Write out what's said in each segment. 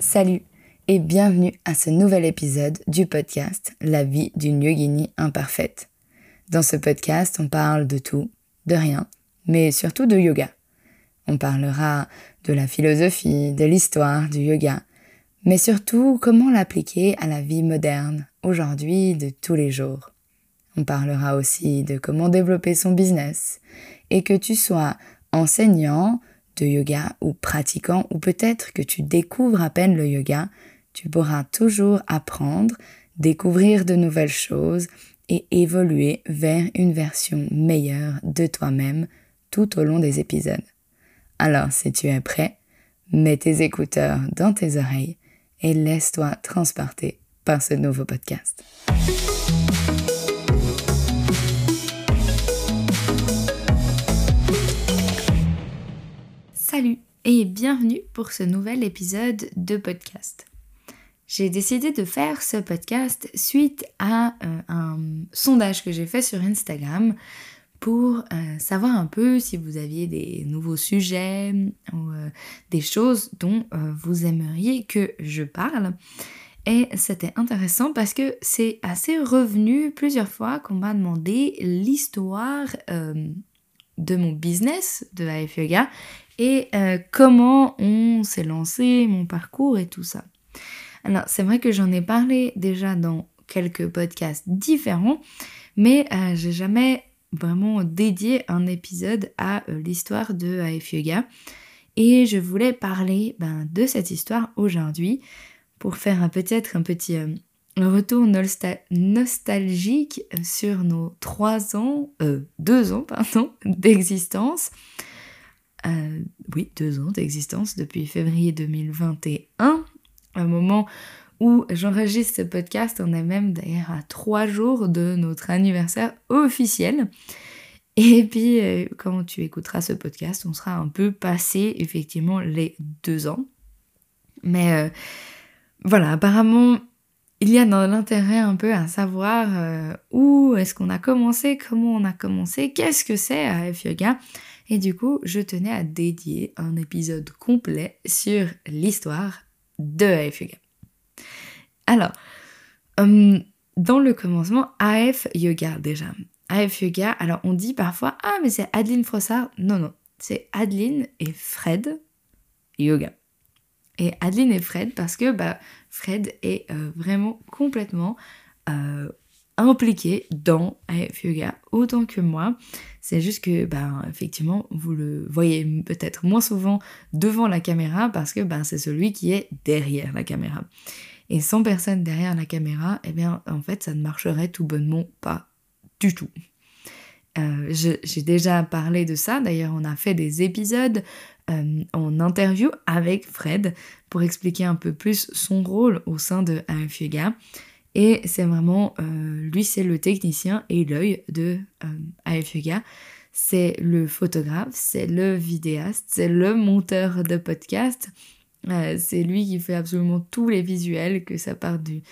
Salut et bienvenue à ce nouvel épisode du podcast La vie d'une yogini imparfaite. Dans ce podcast, on parle de tout, de rien, mais surtout de yoga. On parlera de la philosophie, de l'histoire du yoga, mais surtout comment l'appliquer à la vie moderne, aujourd'hui, de tous les jours. On parlera aussi de comment développer son business, et que tu sois enseignant de yoga ou pratiquant, ou peut-être que tu découvres à peine le yoga, tu pourras toujours apprendre, découvrir de nouvelles choses et évoluer vers une version meilleure de toi-même tout au long des épisodes. Alors si tu es prêt, mets tes écouteurs dans tes oreilles et laisse-toi transporter par ce nouveau podcast. Salut et bienvenue pour ce nouvel épisode de podcast. J'ai décidé de faire ce podcast suite à euh, un sondage que j'ai fait sur Instagram pour euh, savoir un peu si vous aviez des nouveaux sujets ou euh, des choses dont vous aimeriez que je parle. Et c'était intéressant parce que c'est assez revenu plusieurs fois qu'on m'a demandé l'histoire de mon business de AF Yoga et comment on s'est lancé, mon parcours et tout ça. Alors, c'est vrai que j'en ai parlé déjà dans quelques podcasts différents, mais euh, j'ai jamais vraiment dédié un épisode à euh, l'histoire de AF Yoga. Et je voulais parler ben, de cette histoire aujourd'hui pour faire peut-être un petit euh, retour nostalgique sur nos trois ans, deux ans, pardon, d'existence. Oui, deux ans d'existence depuis février 2021 un moment où j'enregistre ce podcast. On est même d'ailleurs à trois jours de notre anniversaire officiel. Et puis, euh, quand tu écouteras ce podcast, on sera un peu passé effectivement les deux ans. Mais euh, voilà, apparemment, il y a dans l'intérêt un peu à savoir euh, où est-ce qu'on a commencé, comment on a commencé, qu'est-ce que c'est AF Yoga. Et du coup, je tenais à dédier un épisode complet sur l'histoire de AF Yoga. Alors, hum, dans le commencement, AF Yoga déjà. AF Yoga, alors on dit parfois Ah, mais c'est Adeline Frossard. Non, non, c'est Adeline et Fred Yoga. Et Adeline et Fred parce que bah, Fred est euh, vraiment complètement euh, impliqué dans AF Yoga autant que moi. C'est juste que, ben, effectivement, vous le voyez peut-être moins souvent devant la caméra parce que ben, c'est celui qui est derrière la caméra. Et sans personne derrière la caméra, eh bien, en fait, ça ne marcherait tout bonnement pas du tout. Euh, j'ai déjà parlé de ça, d'ailleurs on a fait des épisodes euh, en interview avec Fred pour expliquer un peu plus son rôle au sein de AF Yoga. Et c'est vraiment, euh, lui c'est le technicien et l'œil de euh. C'est le photographe, c'est le vidéaste, c'est le monteur de podcast. Euh, c'est lui qui fait absolument tous les visuels, que ça part du,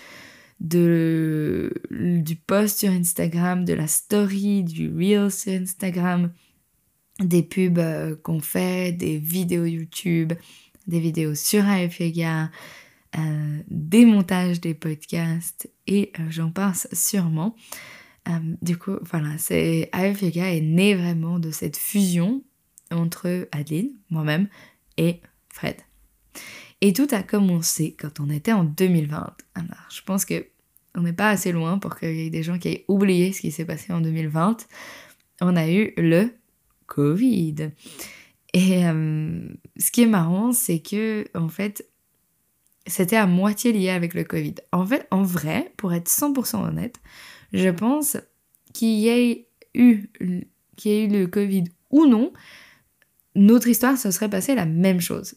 du post sur Instagram, de la story, du reel sur Instagram, des pubs qu'on fait, des vidéos YouTube, des vidéos sur AF euh, démontage des podcasts et euh, j'en pense sûrement. Euh, du coup, voilà, c'est AF est né vraiment de cette fusion entre Adeline, moi-même et Fred. Et tout a commencé quand on était en 2020. Alors, je pense que on n'est pas assez loin pour qu'il y ait des gens qui aient oublié ce qui s'est passé en 2020. On a eu le Covid. Et ce qui est marrant, c'est que en fait, c'était à moitié lié avec le Covid. En fait, en vrai, pour être 100% honnête, je pense qu'il y ait eu, le Covid ou non, notre histoire se serait passée la même chose.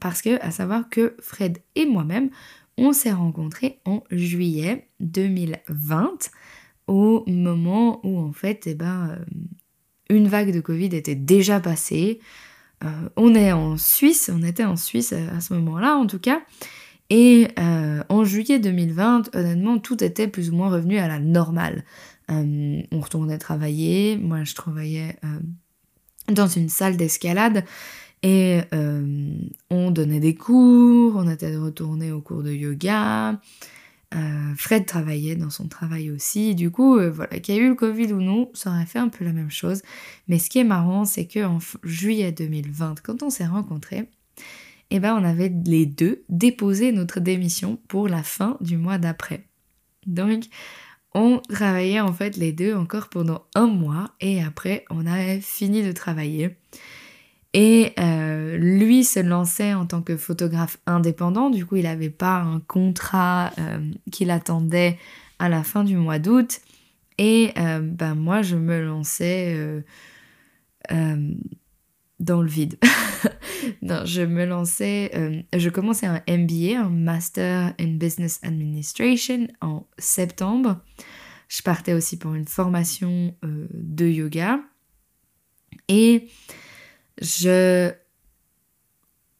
Parce que, à savoir que Fred et moi-même, on s'est rencontrés en juillet 2020, au moment où, en fait, eh ben, euh, une vague de Covid était déjà passée. Euh, on est en Suisse, on était en Suisse à ce moment-là en tout cas. Et euh, en juillet 2020, honnêtement, tout était plus ou moins revenu à la normale. on retournait travailler. Moi, je travaillais dans une salle d'escalade et on donnait des cours, on était retourné au cours de yoga. Euh, Fred travaillait dans son travail aussi. Du coup, euh, voilà, qu'il y a eu le Covid ou non, ça aurait fait un peu la même chose. Mais ce qui est marrant, c'est qu'en juillet 2020, quand on s'est rencontrés, eh ben, on avait les deux déposé notre démission pour la fin du mois d'après. Donc, on travaillait en fait les deux encore pendant un mois et après, on avait fini de travailler. Et euh, lui se lançait en tant que photographe indépendant, du coup il n'avait pas un contrat euh, qu'il attendait à la fin du mois d'août. Et euh, ben moi je me lançais dans le vide. non, je me lançais, je commençais un MBA, un Master in Business Administration en septembre. Je partais aussi pour une formation de yoga. Et je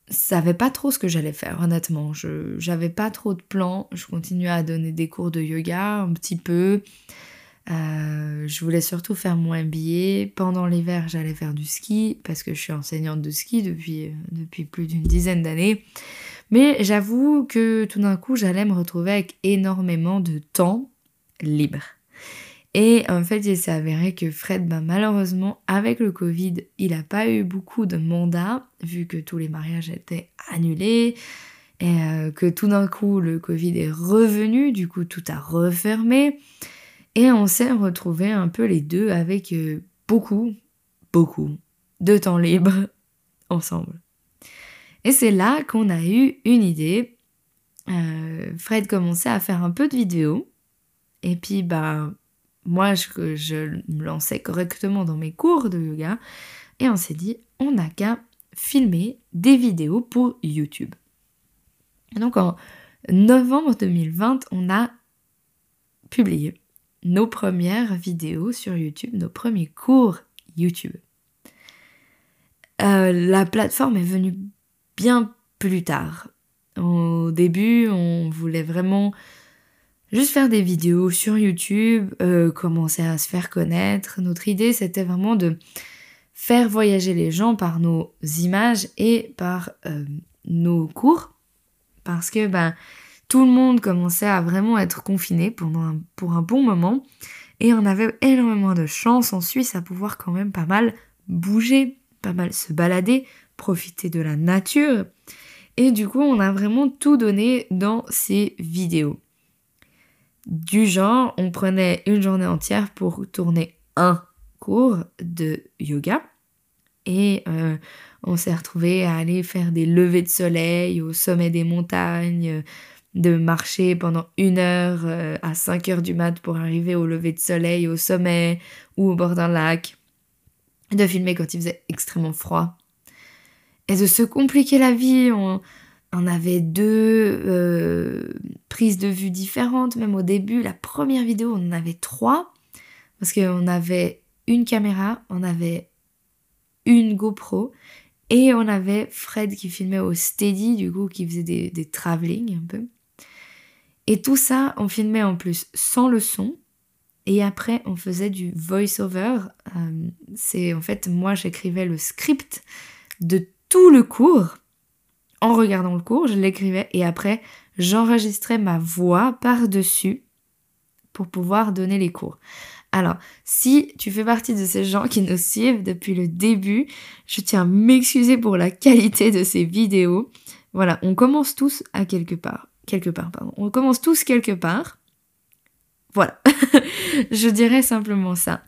savais pas trop ce que j'allais faire, honnêtement. J'avais pas trop de plans. Je continuais à donner des cours de yoga un petit peu. Euh, je voulais surtout faire mon MBA. Pendant l'hiver, j'allais faire du ski parce que je suis enseignante de ski depuis, depuis plus d'une dizaine d'années. Mais j'avoue que tout d'un coup, j'allais me retrouver avec énormément de temps libre. Et en fait, il s'est avéré que Fred, ben, malheureusement, avec le Covid, il n'a pas eu beaucoup de mandats, vu que tous les mariages étaient annulés, et euh, que tout d'un coup, le Covid est revenu, du coup, tout a refermé. Et on s'est retrouvés un peu les deux avec euh, beaucoup, beaucoup de temps libre ensemble. Et c'est là qu'on a eu une idée. Euh, Fred commençait à faire un peu de vidéos. Et puis, bah, moi, je, me lançais correctement dans mes cours de yoga. Et on s'est dit, on n'a qu'à filmer des vidéos pour YouTube. donc en novembre 2020, on a publié nos premières vidéos sur YouTube, nos premiers cours YouTube. Euh, la plateforme est venue bien plus tard. Au début, on voulait vraiment juste faire des vidéos sur YouTube, euh, commencer à se faire connaître. Notre idée, c'était vraiment de faire voyager les gens par nos images et par euh, nos cours. Parce que ben, tout le monde commençait à vraiment être confiné pendant pour un bon moment. Et on avait énormément de chance en Suisse à pouvoir quand même pas mal bouger, pas mal se balader, profiter de la nature. Et du coup, on a vraiment tout donné dans ces vidéos du genre, on prenait une journée entière pour tourner un cours de yoga. Et euh, on s'est retrouvé à aller faire des levées de soleil au sommet des montagnes, de marcher pendant une heure euh, à 5 heures du mat pour arriver au lever de soleil au sommet ou au bord d'un lac, de filmer quand il faisait extrêmement froid. Et de se compliquer la vie, on avait deux euh, prises de vue différentes, même au début, la première vidéo, on en avait trois, parce qu'on avait une caméra, on avait une GoPro, et on avait Fred qui filmait au steady, du coup, qui faisait des, des travelling un peu. Et tout ça, on filmait en plus sans le son, et après, on faisait du voice-over. Euh, c'est en fait, moi, j'écrivais le script de tout le cours en regardant le cours, je l'écrivais et après j'enregistrais ma voix par-dessus pour pouvoir donner les cours. Alors, si tu fais partie de ces gens qui nous suivent depuis le début, je tiens à m'excuser pour la qualité de ces vidéos. Voilà, on commence tous à quelque part. Quelque part, pardon. On commence tous quelque part. Voilà. je dirais simplement ça.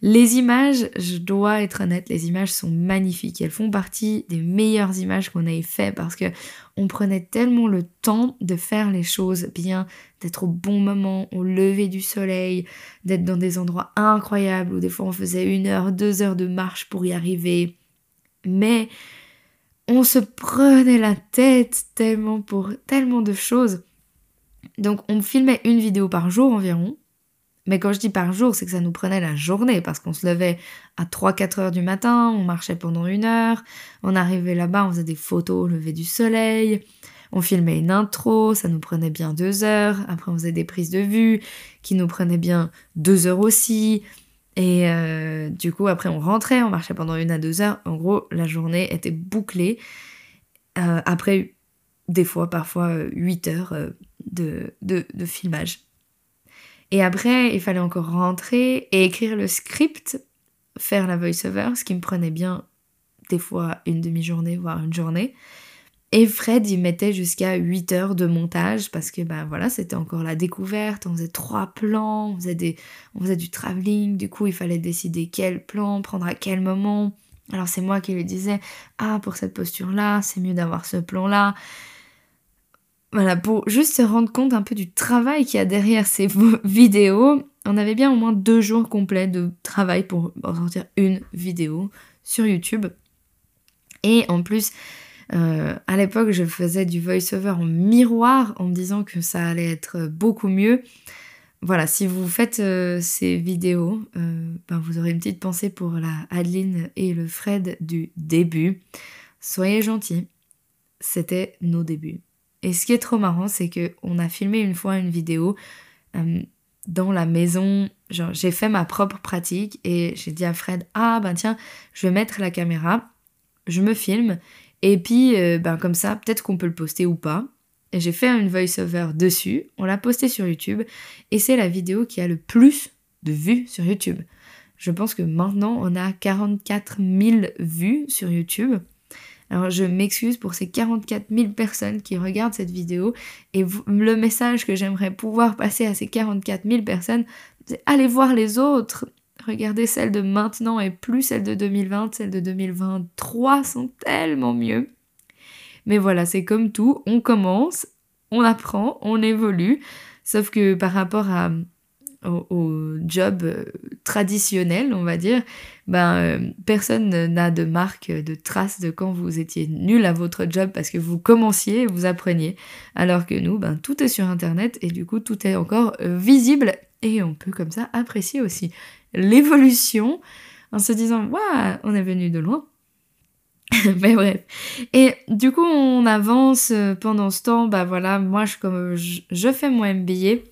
Les images, je dois être honnête, les images sont magnifiques. Elles font partie des meilleures images qu'on ait fait parce que on prenait tellement le temps de faire les choses bien, d'être au bon moment, au lever du soleil, d'être dans des endroits incroyables où des fois on faisait une heure, deux heures de marche pour y arriver. Mais on se prenait la tête tellement pour tellement de choses. Donc on filmait une vidéo par jour environ. Mais quand je dis par jour, c'est que ça nous prenait la journée parce qu'on se levait à 3-4 heures du matin, on marchait pendant une heure, on arrivait là-bas, on faisait des photos au lever du soleil, On filmait une intro, ça nous prenait bien deux heures. Après, on faisait des prises de vue qui nous prenaient bien deux heures aussi. Et euh, du coup, après, on rentrait, on marchait pendant une à deux heures. En gros, la journée était bouclée. Euh, après, des fois, parfois, huit heures de, de, de filmage. Et après, il fallait encore rentrer et écrire le script, faire la voice-over, ce qui me prenait bien des fois une demi-journée, voire une journée. Et Fred, il mettait jusqu'à 8 heures de montage parce que ben voilà, c'était encore la découverte, on faisait trois plans, on faisait, du travelling, du coup il fallait décider quel plan prendre à quel moment. Alors c'est moi qui lui disais, ah pour cette posture-là, c'est mieux d'avoir ce plan-là. Voilà, pour juste se rendre compte un peu du travail qu'il y a derrière ces vidéos, on avait bien au moins deux jours complets de travail pour sortir une vidéo sur YouTube. Et en plus, euh, à l'époque, je faisais du voice-over en miroir en me disant que ça allait être beaucoup mieux. Voilà, si vous faites euh, ces vidéos, euh, ben vous aurez une petite pensée pour la Adeline et le Fred du début. Soyez gentils, c'était nos débuts. Et ce qui est trop marrant, c'est que on a filmé une fois une vidéo dans la maison. J'ai fait ma propre pratique et j'ai dit à Fred, ah ben tiens, je vais mettre la caméra, je me filme et puis euh, ben comme ça, peut-être qu'on peut le poster ou pas. Et j'ai fait une voice-over dessus, on l'a posté sur YouTube et c'est la vidéo qui a le plus de vues sur YouTube. Je pense que maintenant on a 44 000 vues sur YouTube. Alors je m'excuse pour ces 44 000 personnes qui regardent cette vidéo et le message que j'aimerais pouvoir passer à ces 44 000 personnes, c'est allez voir les autres. Regardez celles de maintenant et plus celles de 2020, celles de 2023 sont tellement mieux. Mais voilà, c'est comme tout, on commence, on apprend, on évolue, sauf que par rapport à au, job euh, traditionnel, on va dire, ben, euh, personne n'a de marque, de trace de quand vous étiez nul à votre job parce que vous commenciez, vous appreniez. Alors que nous, ben, tout est sur Internet et du coup, tout est encore euh, visible et on peut comme ça apprécier aussi l'évolution en se disant, waouh, on est venu de loin. Mais bref. Et du coup, on avance pendant ce temps. Bah voilà, moi, je, comme je, je fais mon MBA.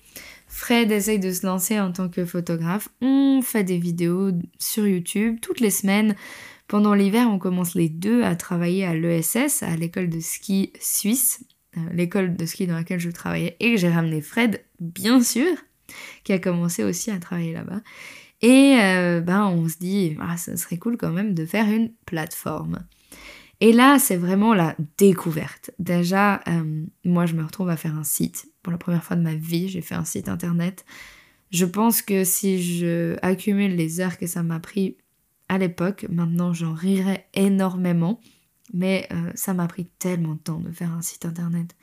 Fred essaye de se lancer en tant que photographe. On fait des vidéos sur YouTube toutes les semaines. Pendant l'hiver, on commence les deux à travailler à l'ESS, à l'école de ski suisse, euh, l'école de ski dans laquelle je travaillais et j'ai ramené Fred, bien sûr, qui a commencé aussi à travailler là-bas. Et euh, ben on se dit, ah, ça serait cool quand même de faire une plateforme. Et là, c'est vraiment la découverte. Déjà, euh, moi, je me retrouve à faire un site. Pour la première fois de ma vie, j'ai fait un site internet. Je pense que si je accumule les heures que ça m'a pris à l'époque, maintenant j'en rirais énormément. Mais euh, ça m'a pris tellement de temps de faire un site internet.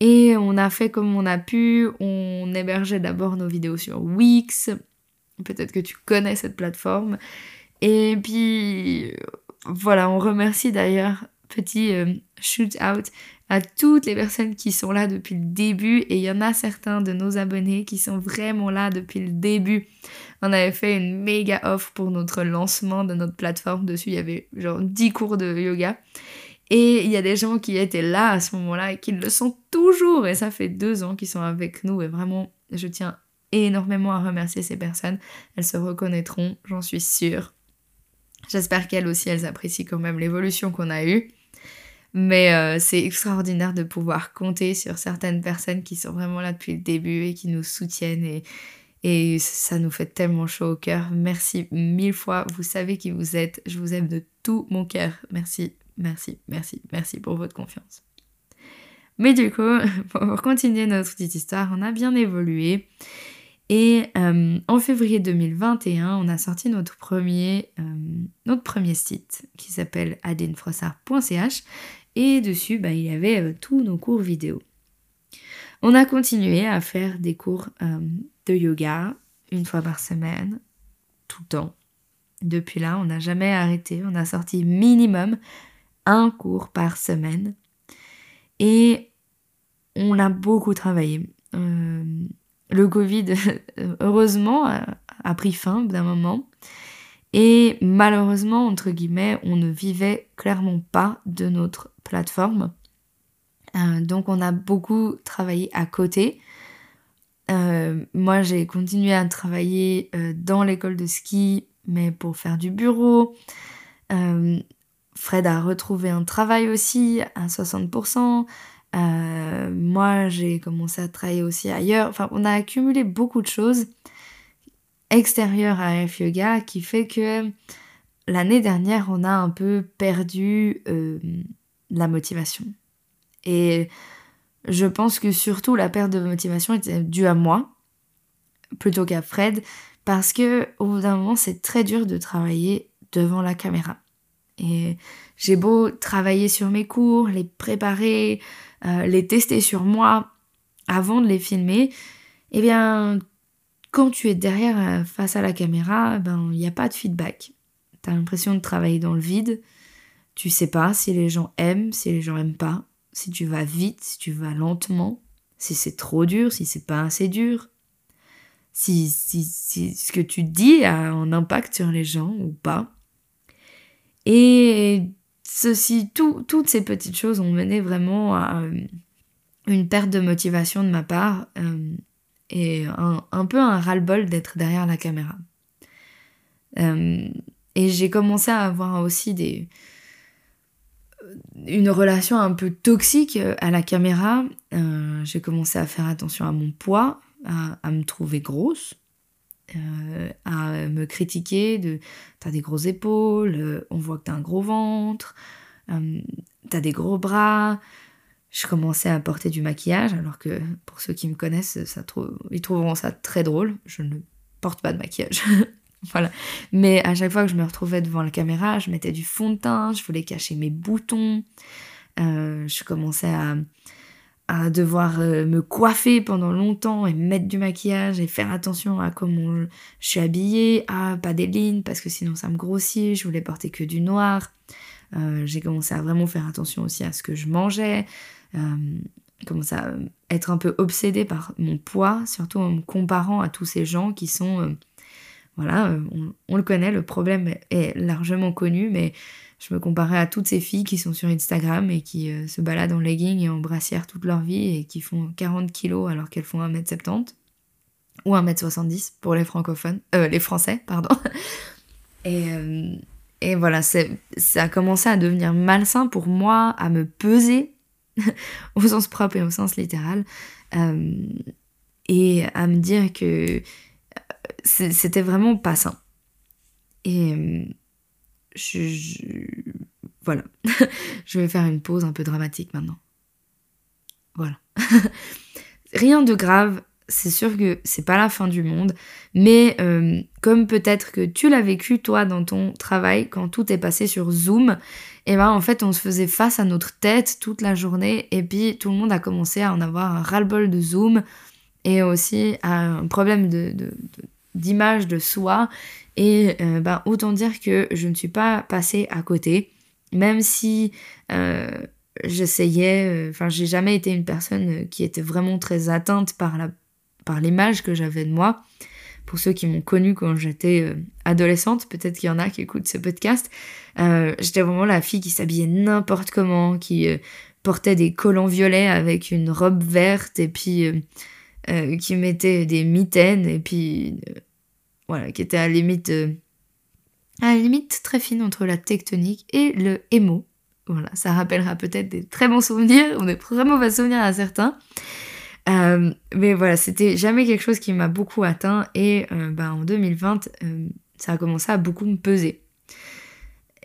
Et on a fait comme on a pu. On hébergeait d'abord nos vidéos sur Wix. Peut-être que tu connais cette plateforme. Et puis voilà, on remercie d'ailleurs, petit euh, shoot out à toutes les personnes qui sont là depuis le début et il y en a certains de nos abonnés qui sont vraiment là depuis le début. On avait fait une méga offre pour notre lancement de notre plateforme. Dessus, il y avait genre 10 cours de yoga. Et il y a des gens qui étaient là à ce moment-là et qui le sont toujours. Et ça fait deux ans qu'ils sont avec nous. Et vraiment, je tiens énormément à remercier ces personnes. Elles se reconnaîtront, j'en suis sûre. J'espère qu'elles aussi, elles apprécient quand même l'évolution qu'on a eue. Mais euh, c'est extraordinaire de pouvoir compter sur certaines personnes qui sont vraiment là depuis le début et qui nous soutiennent et, et ça nous fait tellement chaud au cœur. Merci mille fois, vous savez qui vous êtes, je vous aime de tout mon cœur. Merci, merci, merci, merci pour votre confiance. Mais du coup, pour continuer notre petite histoire, on a bien évolué. Et euh, en février 2021, on a sorti notre premier, euh, notre premier site qui s'appelle adinefrossard.ch et dessus, bah, il y avait euh, tous nos cours vidéo. On a continué à faire des cours de yoga une fois par semaine, tout le temps. Depuis là, on n'a jamais arrêté. On a sorti minimum un cours par semaine. Et on a beaucoup travaillé le Covid, heureusement, a, pris fin d'un moment. Et malheureusement, entre guillemets, on ne vivait clairement pas de notre plateforme. Euh, donc on a beaucoup travaillé à côté. Euh, moi j'ai continué à travailler dans l'école de ski, mais pour faire du bureau. Fred a retrouvé un travail aussi à 60%. moi j'ai commencé à travailler aussi ailleurs. Enfin on a accumulé beaucoup de choses extérieures à F Yoga qui fait que l'année dernière, on a un peu perdu euh, la motivation. Et je pense que surtout la perte de motivation était due à moi, plutôt qu'à Fred, parce que au bout d'un moment, c'est très dur de travailler devant la caméra. Et j'ai beau travailler sur mes cours, les préparer, euh, les tester sur moi avant de les filmer, eh bien, quand tu es derrière euh, face à la caméra, ben il n'y a pas de feedback. T'as l'impression de travailler dans le vide. Tu sais pas si les gens aiment, si les gens aiment pas, si tu vas vite, si tu vas lentement, si c'est trop dur, si c'est pas assez dur, si, si, ce que tu dis a un impact sur les gens ou pas. Et ceci, toutes ces petites choses ont mené vraiment à euh, une perte de motivation de ma part euh, et un, un, peu un ras-le-bol d'être derrière la caméra. Euh, et j'ai commencé à avoir aussi des une relation un peu toxique euh, à la caméra. Euh, j'ai commencé à faire attention à mon poids, à, me trouver grosse, euh, à me critiquer de t'as des grosses épaules, on voit que t'as un gros ventre, t'as des gros bras. Je commençais à porter du maquillage, alors que pour ceux qui me connaissent, ça ils trouveront ça très drôle. Je ne porte pas de maquillage. Voilà. Mais à chaque fois que je me retrouvais devant la caméra, je mettais du fond de teint, je voulais cacher mes boutons. Euh, je commençais à, devoir euh, me coiffer pendant longtemps et mettre du maquillage et faire attention à comment je suis habillée, à pas des lignes parce que sinon ça me grossit, je voulais porter que du noir. Euh, j'ai commencé à vraiment faire attention aussi à ce que je mangeais, commencé à être un peu obsédée par mon poids, surtout en me comparant à tous ces gens qui sont voilà, euh, on, le connaît, le problème est largement connu, mais je me comparais à toutes ces filles qui sont sur Instagram et qui euh, se baladent en legging et en brassière toute leur vie et qui font 40 kilos alors qu'elles font 1m70 ou 1m70 pour les francophones, euh, les français, pardon. Et, et voilà, ça a commencé à devenir malsain pour moi, à me peser au sens propre et au sens littéral, et à me dire que c'était vraiment pas sain. Et euh, voilà, je vais faire une pause un peu dramatique maintenant. Voilà. Rien de grave, c'est sûr que c'est pas la fin du monde, mais euh, comme peut-être que tu l'as vécu toi dans ton travail quand tout est passé sur Zoom, et eh ben en fait on se faisait face à notre tête toute la journée et puis tout le monde a commencé à en avoir un ras-le-bol de Zoom et aussi un problème de, d'image de soi. Et euh, bah, autant dire que je ne suis pas passée à côté, même si euh, j'essayais, euh, enfin j'ai jamais été une personne qui était vraiment très atteinte par la par l'image que j'avais de moi. Pour ceux qui m'ont connue quand j'étais adolescente, peut-être qu'il y en a qui écoutent ce podcast, j'étais vraiment la fille qui s'habillait n'importe comment, qui portait des collants violets avec une robe verte et puis qui mettait des mitaines et puis voilà, qui était à la limite, euh, à la limite très fine entre la tectonique et le émo. Voilà, ça rappellera peut-être des très bons souvenirs ou des très mauvais souvenirs à certains. Euh, mais voilà, c'était jamais quelque chose qui m'a beaucoup atteint et euh, bah, en 2020, ça a commencé à beaucoup me peser.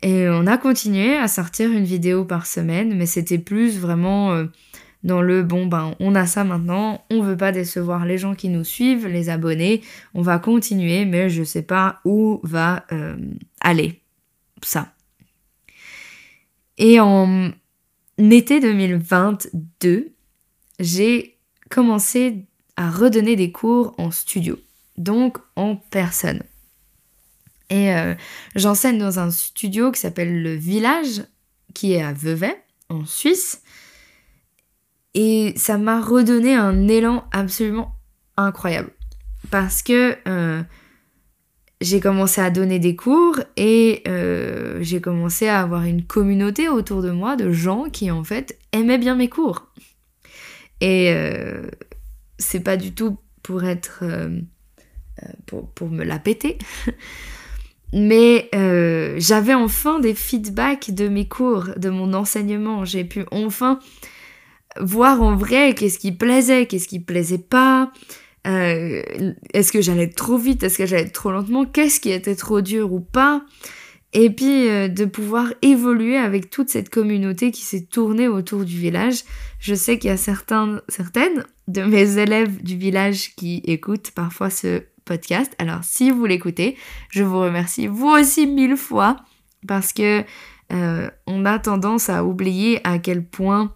Et on a continué à sortir une vidéo par semaine, mais c'était plus vraiment dans le bon ben on a ça maintenant, on veut pas décevoir les gens qui nous suivent, les abonnés, on va continuer mais je sais pas où va euh, aller ça. Et en été 2022, j'ai commencé à redonner des cours en studio, donc en personne. Et euh, j'enseigne dans un studio qui s'appelle Le Village, qui est à Vevey, en Suisse. Et ça m'a redonné un élan absolument incroyable. Parce que euh, j'ai commencé à donner des cours et euh, j'ai commencé à avoir une communauté autour de moi de gens qui en fait aimaient bien mes cours. Et euh, c'est pas du tout pour être. Pour, pour, me la péter. Mais j'avais enfin des feedbacks de mes cours, de mon enseignement. J'ai pu enfin voir en vrai qu'est-ce qui plaisait, qu'est-ce qui plaisait pas. Euh, est-ce que j'allais trop vite Est-ce que j'allais trop lentement Qu'est-ce qui était trop dur ou pas Et puis euh, de pouvoir évoluer avec toute cette communauté qui s'est tournée autour du village. Je sais qu'il y a certains, certaines de mes élèves du village qui écoutent parfois ce podcast. Alors si vous l'écoutez, je vous remercie vous aussi mille fois parce que euh, on a tendance à oublier à quel point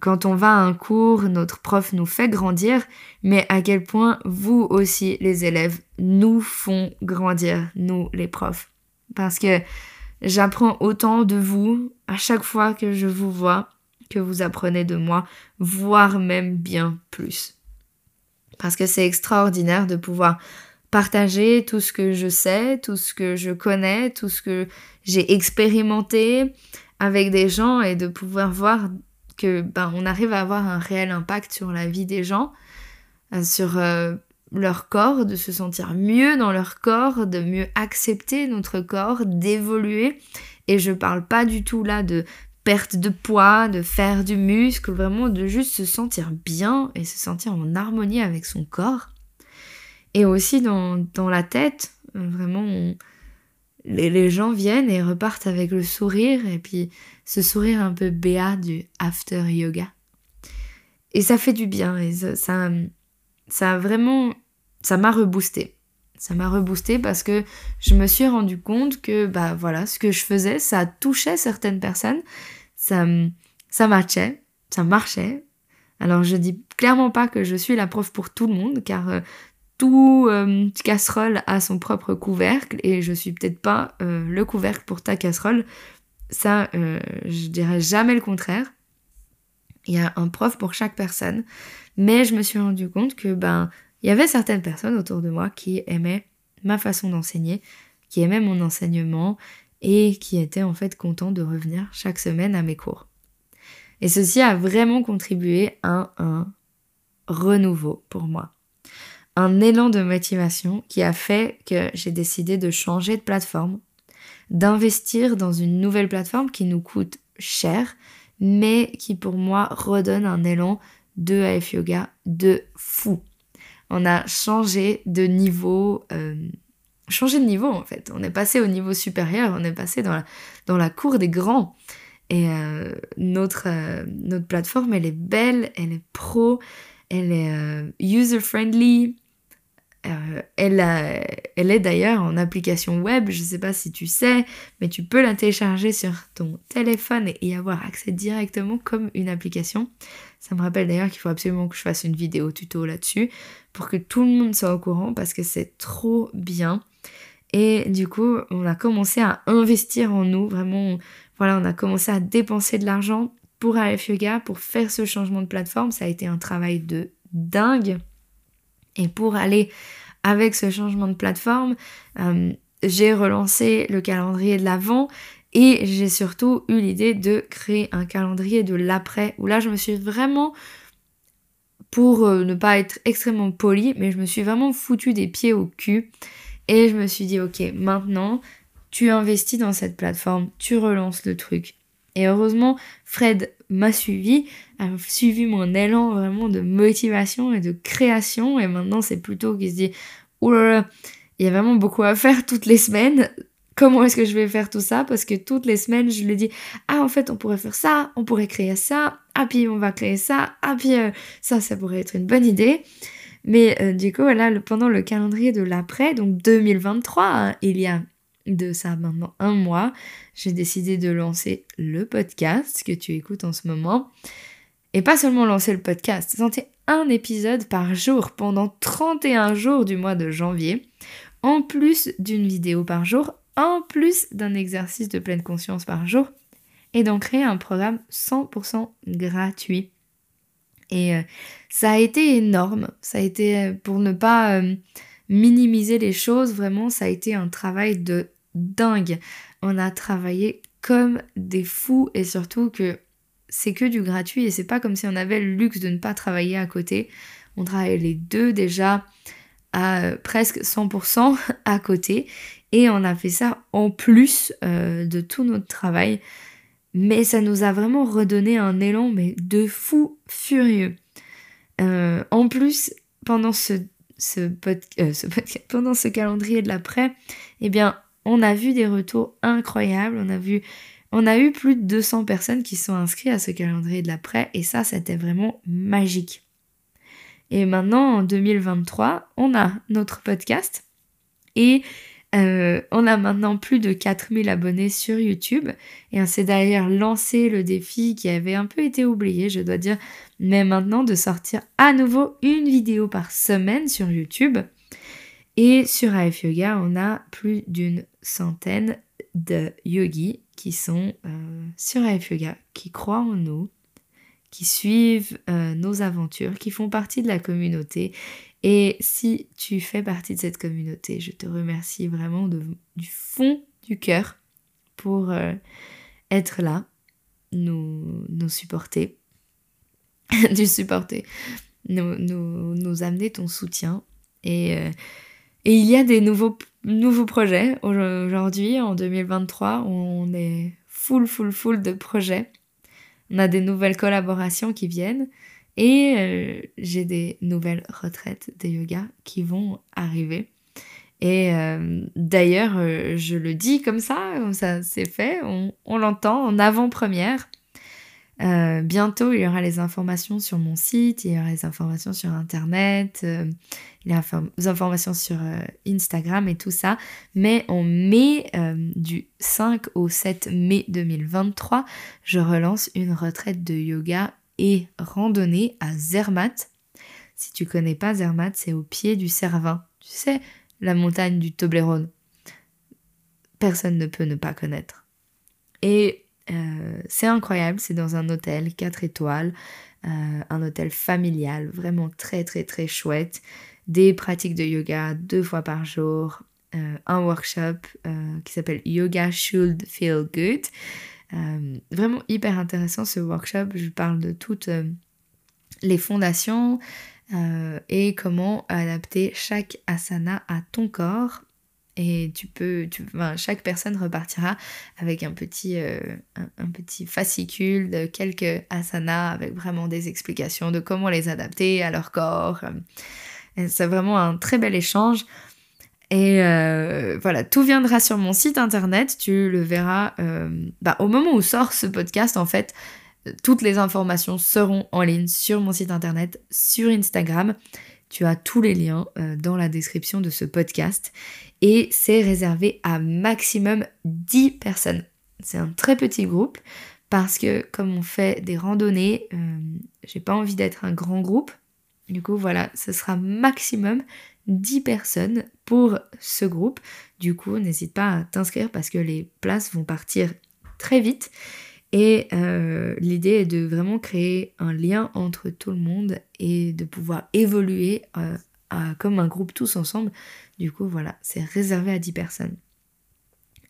quand on va à un cours, notre prof nous fait grandir, mais à quel point vous aussi, les élèves, nous font grandir, nous, les profs. Parce que j'apprends autant de vous à chaque fois que je vous vois, que vous apprenez de moi, voire même bien plus. Parce que c'est extraordinaire de pouvoir partager tout ce que je sais, tout ce que je connais, tout ce que j'ai expérimenté avec des gens et de pouvoir voir que ben, on arrive à avoir un réel impact sur la vie des gens, euh, sur euh, leur corps, de se sentir mieux dans leur corps, de mieux accepter notre corps, d'évoluer. Et je parle pas du tout là de perte de poids, de faire du muscle, vraiment de juste se sentir bien et se sentir en harmonie avec son corps. Et aussi dans, dans la tête, vraiment, les, gens viennent et repartent avec le sourire et puis ce sourire un peu béat du after yoga. Et ça fait du bien et ça, ça, vraiment, ça m'a reboosté. Ça m'a reboosté parce que je me suis rendu compte que bah voilà, ce que je faisais, ça touchait certaines personnes, ça, ça matchait, ça marchait. Alors je dis clairement pas que je suis la prof pour tout le monde, car euh, tout euh, casserole a son propre couvercle et je suis peut-être pas euh, le couvercle pour ta casserole. Ça, euh, je dirais jamais le contraire. Il y a un prof pour chaque personne. Mais je me suis rendu compte que ben il y avait certaines personnes autour de moi qui aimaient ma façon d'enseigner, qui aimaient mon enseignement et qui étaient en fait contents de revenir chaque semaine à mes cours. Et ceci a vraiment contribué à un renouveau pour moi. Un élan de motivation qui a fait que j'ai décidé de changer de plateforme d'investir dans une nouvelle plateforme qui nous coûte cher, mais qui pour moi redonne un élan de AF Yoga de fou. On a changé de niveau, euh, changé de niveau en fait. On est passé au niveau supérieur, on est passé dans la, dans la cour des grands. Et euh, notre, euh, notre plateforme, elle est belle, elle est pro, elle est user-friendly, euh, elle, elle, est d'ailleurs en application web, je ne sais pas si tu sais, mais tu peux la télécharger sur ton téléphone et y avoir accès directement comme une application. Ça me rappelle d'ailleurs qu'il faut absolument que je fasse une vidéo tuto là-dessus pour que tout le monde soit au courant parce que c'est trop bien. Et du coup, on a commencé à investir en nous, vraiment, voilà, on a commencé à dépenser de l'argent pour AF Yoga, pour faire ce changement de plateforme. Ça a été un travail de dingue. Et pour aller avec ce changement de plateforme, euh, j'ai relancé le calendrier de l'avant et j'ai surtout eu l'idée de créer un calendrier de l'après où là je me suis vraiment pour euh, ne pas être extrêmement poli, mais je me suis vraiment foutu des pieds au cul et je me suis dit ok maintenant tu investis dans cette plateforme, tu relances le truc. Et heureusement Fred m'a suivi, a suivi mon élan vraiment de motivation et de création. Et maintenant, c'est plutôt qu'il se dit, oh là là, il y a vraiment beaucoup à faire toutes les semaines. Comment est-ce que je vais faire tout ça? Parce que toutes les semaines, je lui dis, ah en fait, on pourrait faire ça, on pourrait créer ça, ah puis on va créer ça, ah puis euh, ça, ça pourrait être une bonne idée. Mais euh, du coup, voilà, pendant le calendrier de l'après, donc 2023, hein, il y a de ça maintenant un mois, j'ai décidé de lancer le podcast que tu écoutes en ce moment. Et pas seulement lancer le podcast, c'est un épisode par jour pendant 31 jours du mois de janvier, en plus d'une vidéo par jour, en plus d'un exercice de pleine conscience par jour, et d'en créer un programme 100% gratuit. Et euh, ça a été énorme, ça a été, euh, pour ne pas... Euh, minimiser les choses. Vraiment, ça a été un travail de dingue. On a travaillé comme des fous et surtout que c'est que du gratuit et c'est pas comme si on avait le luxe de ne pas travailler à côté. On travaille les deux déjà à euh, presque 100% à côté et on a fait ça en plus euh, de tout notre travail. Mais ça nous a vraiment redonné un élan mais de fou furieux. Euh, en plus, pendant ce, pendant ce calendrier de l'après, eh bien, on a vu des retours incroyables. On a vu on a eu plus de 200 personnes qui sont inscrites à ce calendrier de l'après et ça, c'était vraiment magique. Et maintenant, en 2023, on a notre podcast et euh, on a maintenant plus de 4000 abonnés sur YouTube et on s'est d'ailleurs lancé le défi qui avait un peu été oublié, je dois dire, mais maintenant de sortir à nouveau une vidéo par semaine sur YouTube. Et sur AF Yoga, on a plus d'une centaine de yogis qui sont euh, sur AF Yoga, qui croient en nous, qui suivent euh, nos aventures, qui font partie de la communauté. Et si tu fais partie de cette communauté, je te remercie vraiment du fond du cœur pour euh, être là, nous, nous supporter, du supporter, nous, nous, nous, amener ton soutien. Et il y a des nouveaux nouveau projet aujourd'hui, en 2023. On est full, full, full de projets. On a des nouvelles collaborations qui viennent et euh, j'ai des nouvelles retraites de yoga qui vont arriver. Et euh, d'ailleurs, euh, je le dis comme ça, comme ça c'est fait, on, on l'entend en avant-première. Euh, bientôt, il y aura les informations sur mon site, il y aura les informations sur Internet, euh, il y aura les informations sur euh, Instagram et tout ça. Mais en mai, du 5 au 7 mai 2023, je relance une retraite de yoga et randonnée à Zermatt. Si tu connais pas Zermatt, c'est au pied du Cervin. Tu sais, la montagne du Toblerone. Personne ne peut ne pas connaître. Et euh, c'est incroyable, c'est dans un hôtel 4 étoiles, euh, un hôtel familial, vraiment très très très chouette. Des pratiques de yoga deux fois par jour, euh, un workshop qui s'appelle Yoga Should Feel Good. vraiment hyper intéressant ce workshop, je parle de toutes les fondations et comment adapter chaque asana à ton corps et tu peux, tu, chaque personne repartira avec un petit, euh, un, petit fascicule de quelques asanas avec vraiment des explications de comment les adapter à leur corps. C'est vraiment un très bel échange. Et euh, voilà, tout viendra sur mon site internet, tu le verras euh, bah, au moment où sort ce podcast en fait. Toutes les informations seront en ligne sur mon site internet, sur Instagram. Tu as tous les liens dans la description de ce podcast et c'est réservé à maximum 10 personnes. C'est un très petit groupe parce que comme on fait des randonnées, euh, j'ai pas envie d'être un grand groupe. Du coup, voilà, ce sera maximum 10 personnes pour ce groupe. Du coup, n'hésite pas à t'inscrire parce que les places vont partir très vite. Et euh, l'idée est de vraiment créer un lien entre tout le monde et de pouvoir évoluer euh, comme un groupe tous ensemble. Du coup, voilà, c'est réservé à 10 personnes.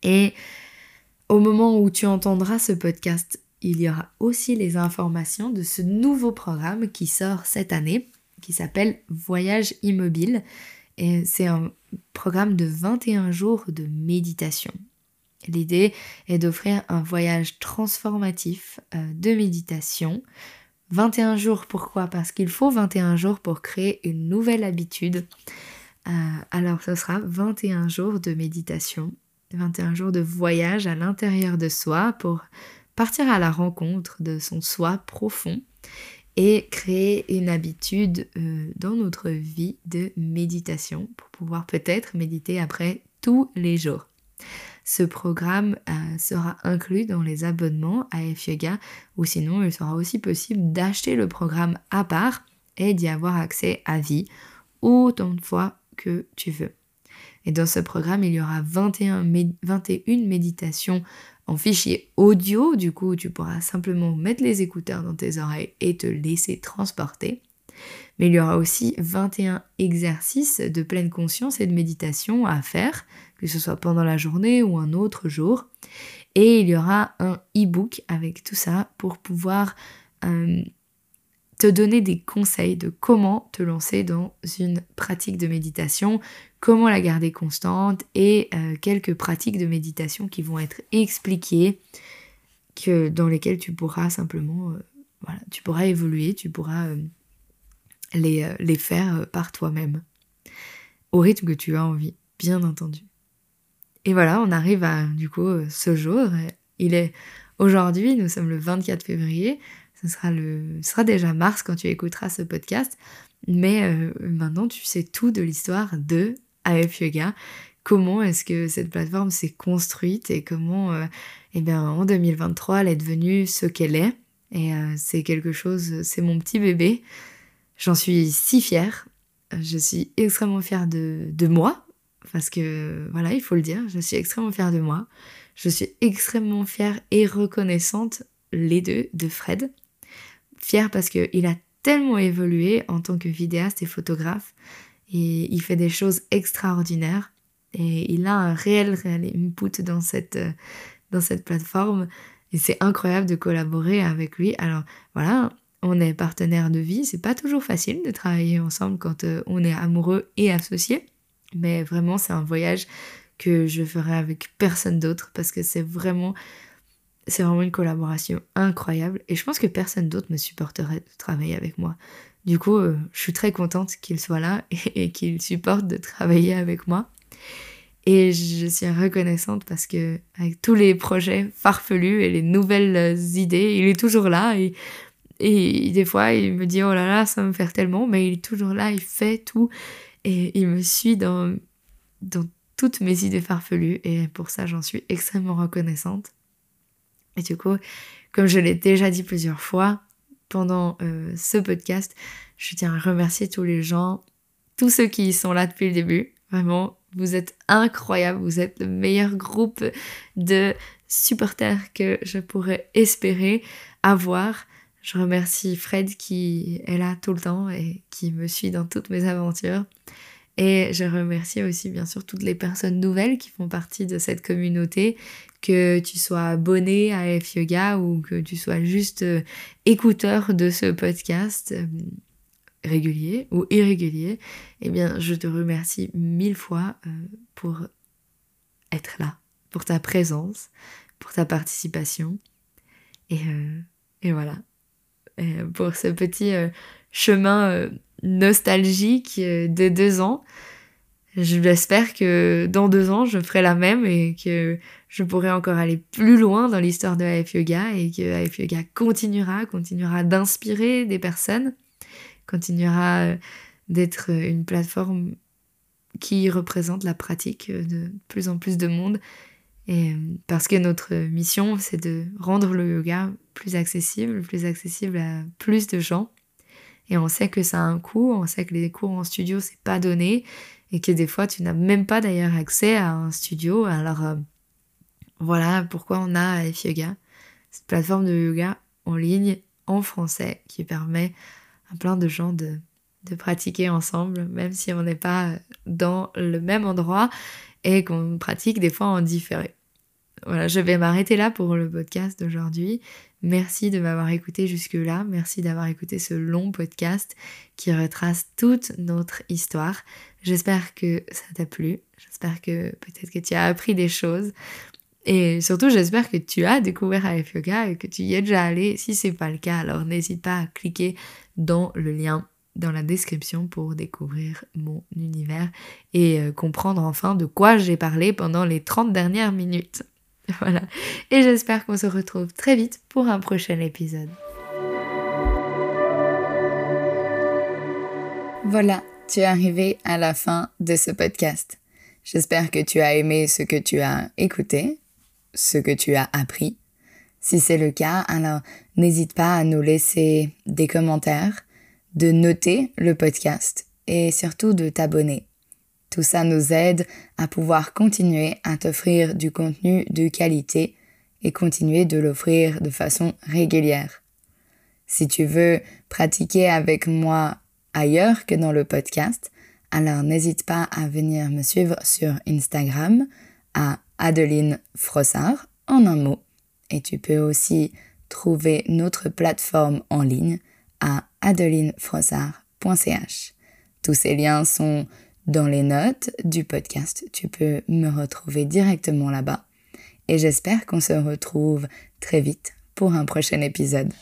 Et au moment où tu entendras ce podcast, il y aura aussi les informations de ce nouveau programme qui sort cette année, qui s'appelle Voyage immobile. Et c'est un programme de 21 jours de méditation. L'idée est d'offrir un voyage transformatif euh, de méditation 21 jours, pourquoi? Parce qu'il faut 21 jours pour créer une nouvelle habitude. Euh, alors ce sera 21 jours de méditation, 21 jours de voyage à l'intérieur de soi pour partir à la rencontre de son soi profond et créer une habitude euh, dans notre vie de méditation pour pouvoir peut-être méditer après tous les jours. Ce programme euh, sera inclus dans les abonnements à F-Yoga ou sinon il sera aussi possible d'acheter le programme à part et d'y avoir accès à vie autant de fois que tu veux. Et dans ce programme, il y aura 21, 21 méditations en fichier audio, du coup tu pourras simplement mettre les écouteurs dans tes oreilles et te laisser transporter. Mais il y aura aussi 21 exercices de pleine conscience et de méditation à faire, que ce soit pendant la journée ou un autre jour. Et il y aura un e-book avec tout ça pour pouvoir euh, te donner des conseils de comment te lancer dans une pratique de méditation, comment la garder constante et euh, quelques pratiques de méditation qui vont être expliquées, que, dans lesquelles tu pourras simplement, euh, voilà, tu pourras évoluer, tu pourras les, les, faire par toi-même, au rythme que tu as envie, bien entendu. Et voilà, on arrive à du coup ce jour. Il est aujourd'hui, nous sommes le 24 février. Ce sera, le, sera déjà mars quand tu écouteras ce podcast. Mais euh, maintenant, tu sais tout de l'histoire de AF Yoga. Comment est-ce que cette plateforme s'est construite et comment, euh, eh bien, en 2023, elle est devenue ce qu'elle est. Et euh, c'est quelque chose, c'est mon petit bébé. J'en suis si fière. Je suis extrêmement fière de, de moi. Parce que, voilà, il faut le dire, je suis extrêmement fière de moi. Je suis extrêmement fière et reconnaissante, les deux, de Fred. Fière parce qu'il a tellement évolué en tant que vidéaste et photographe. Et il fait des choses extraordinaires. Et il a un réel, réel input dans cette, dans cette plateforme. Et c'est incroyable de collaborer avec lui. Alors voilà, on est partenaire de vie, c'est pas toujours facile de travailler ensemble quand euh, on est amoureux et associé, mais vraiment c'est un voyage que je ferai avec personne d'autre parce que c'est vraiment c'est vraiment une collaboration incroyable et je pense que personne d'autre me supporterait de travailler avec moi. Du coup, euh, je suis très contente qu'il soit là et, qu'il supporte de travailler avec moi. Et je suis reconnaissante parce que avec tous les projets farfelus et les nouvelles idées, il est toujours là et, et des fois il me dit oh là là ça me fait tellement, mais il est toujours là, il fait tout et il me suit dans, dans toutes mes idées farfelues et pour ça j'en suis extrêmement reconnaissante. Et du coup, comme je l'ai déjà dit plusieurs fois pendant euh, ce podcast, je tiens à remercier tous les gens, tous ceux qui sont là depuis le début. Vraiment, vous êtes incroyables, vous êtes le meilleur groupe de supporters que je pourrais espérer avoir. Je remercie Fred qui est là tout le temps et qui me suit dans toutes mes aventures. Et je remercie aussi bien sûr toutes les personnes nouvelles qui font partie de cette communauté, que tu sois abonné à F Yoga ou que tu sois juste euh, écouteur de ce podcast euh, régulier ou irrégulier. Eh bien, je te remercie mille fois euh, pour être là, pour ta présence, pour ta participation. Et, et voilà, pour ce petit chemin nostalgique euh, de deux ans. J'espère que dans deux ans, je ferai la même et que je pourrai encore aller plus loin dans l'histoire de AF Yoga et que AF Yoga continuera, continuera d'inspirer des personnes, continuera euh, d'être une plateforme qui représente la pratique de plus en plus de monde. Et euh, parce que notre mission, c'est de rendre le yoga plus accessible, plus accessible à plus de gens. Et on sait que ça a un coût, on sait que les cours en studio, c'est pas donné, et que des fois, tu n'as même pas d'ailleurs accès à un studio. Alors, euh, voilà pourquoi on a F Yoga, cette plateforme de yoga en ligne, en français, qui permet à plein de gens de, de pratiquer ensemble, même si on n'est pas dans le même endroit et qu'on pratique des fois en différé. Voilà, je vais m'arrêter là pour le podcast d'aujourd'hui. Merci de m'avoir écouté jusque-là. Merci d'avoir écouté ce long podcast qui retrace toute notre histoire. J'espère que ça t'a plu. J'espère que peut-être que tu as appris des choses. Et surtout, j'espère que tu as découvert AF Yoga et que tu y es déjà allé. Si c'est pas le cas, alors n'hésite pas à cliquer dans le lien dans la description pour découvrir mon univers et euh, comprendre enfin de quoi j'ai parlé pendant les 30 dernières minutes. Voilà. Et j'espère qu'on se retrouve très vite pour un prochain épisode. Voilà, tu es arrivé à la fin de ce podcast. J'espère que tu as aimé ce que tu as écouté, ce que tu as appris. Si c'est le cas, alors n'hésite pas à nous laisser des commentaires, de noter le podcast et surtout de t'abonner. Tout ça nous aide à pouvoir continuer à t'offrir du contenu de qualité et continuer de l'offrir de façon régulière. Si tu veux pratiquer avec moi ailleurs que dans le podcast. Alors n'hésite pas à venir me suivre sur Instagram à Adeline Frossard en un mot. Et tu peux aussi trouver notre plateforme en ligne à adelinefrossard.ch. Tous ces liens sont dans les notes du podcast. Tu peux me retrouver directement là-bas. Et j'espère qu'on se retrouve très vite pour un prochain épisode.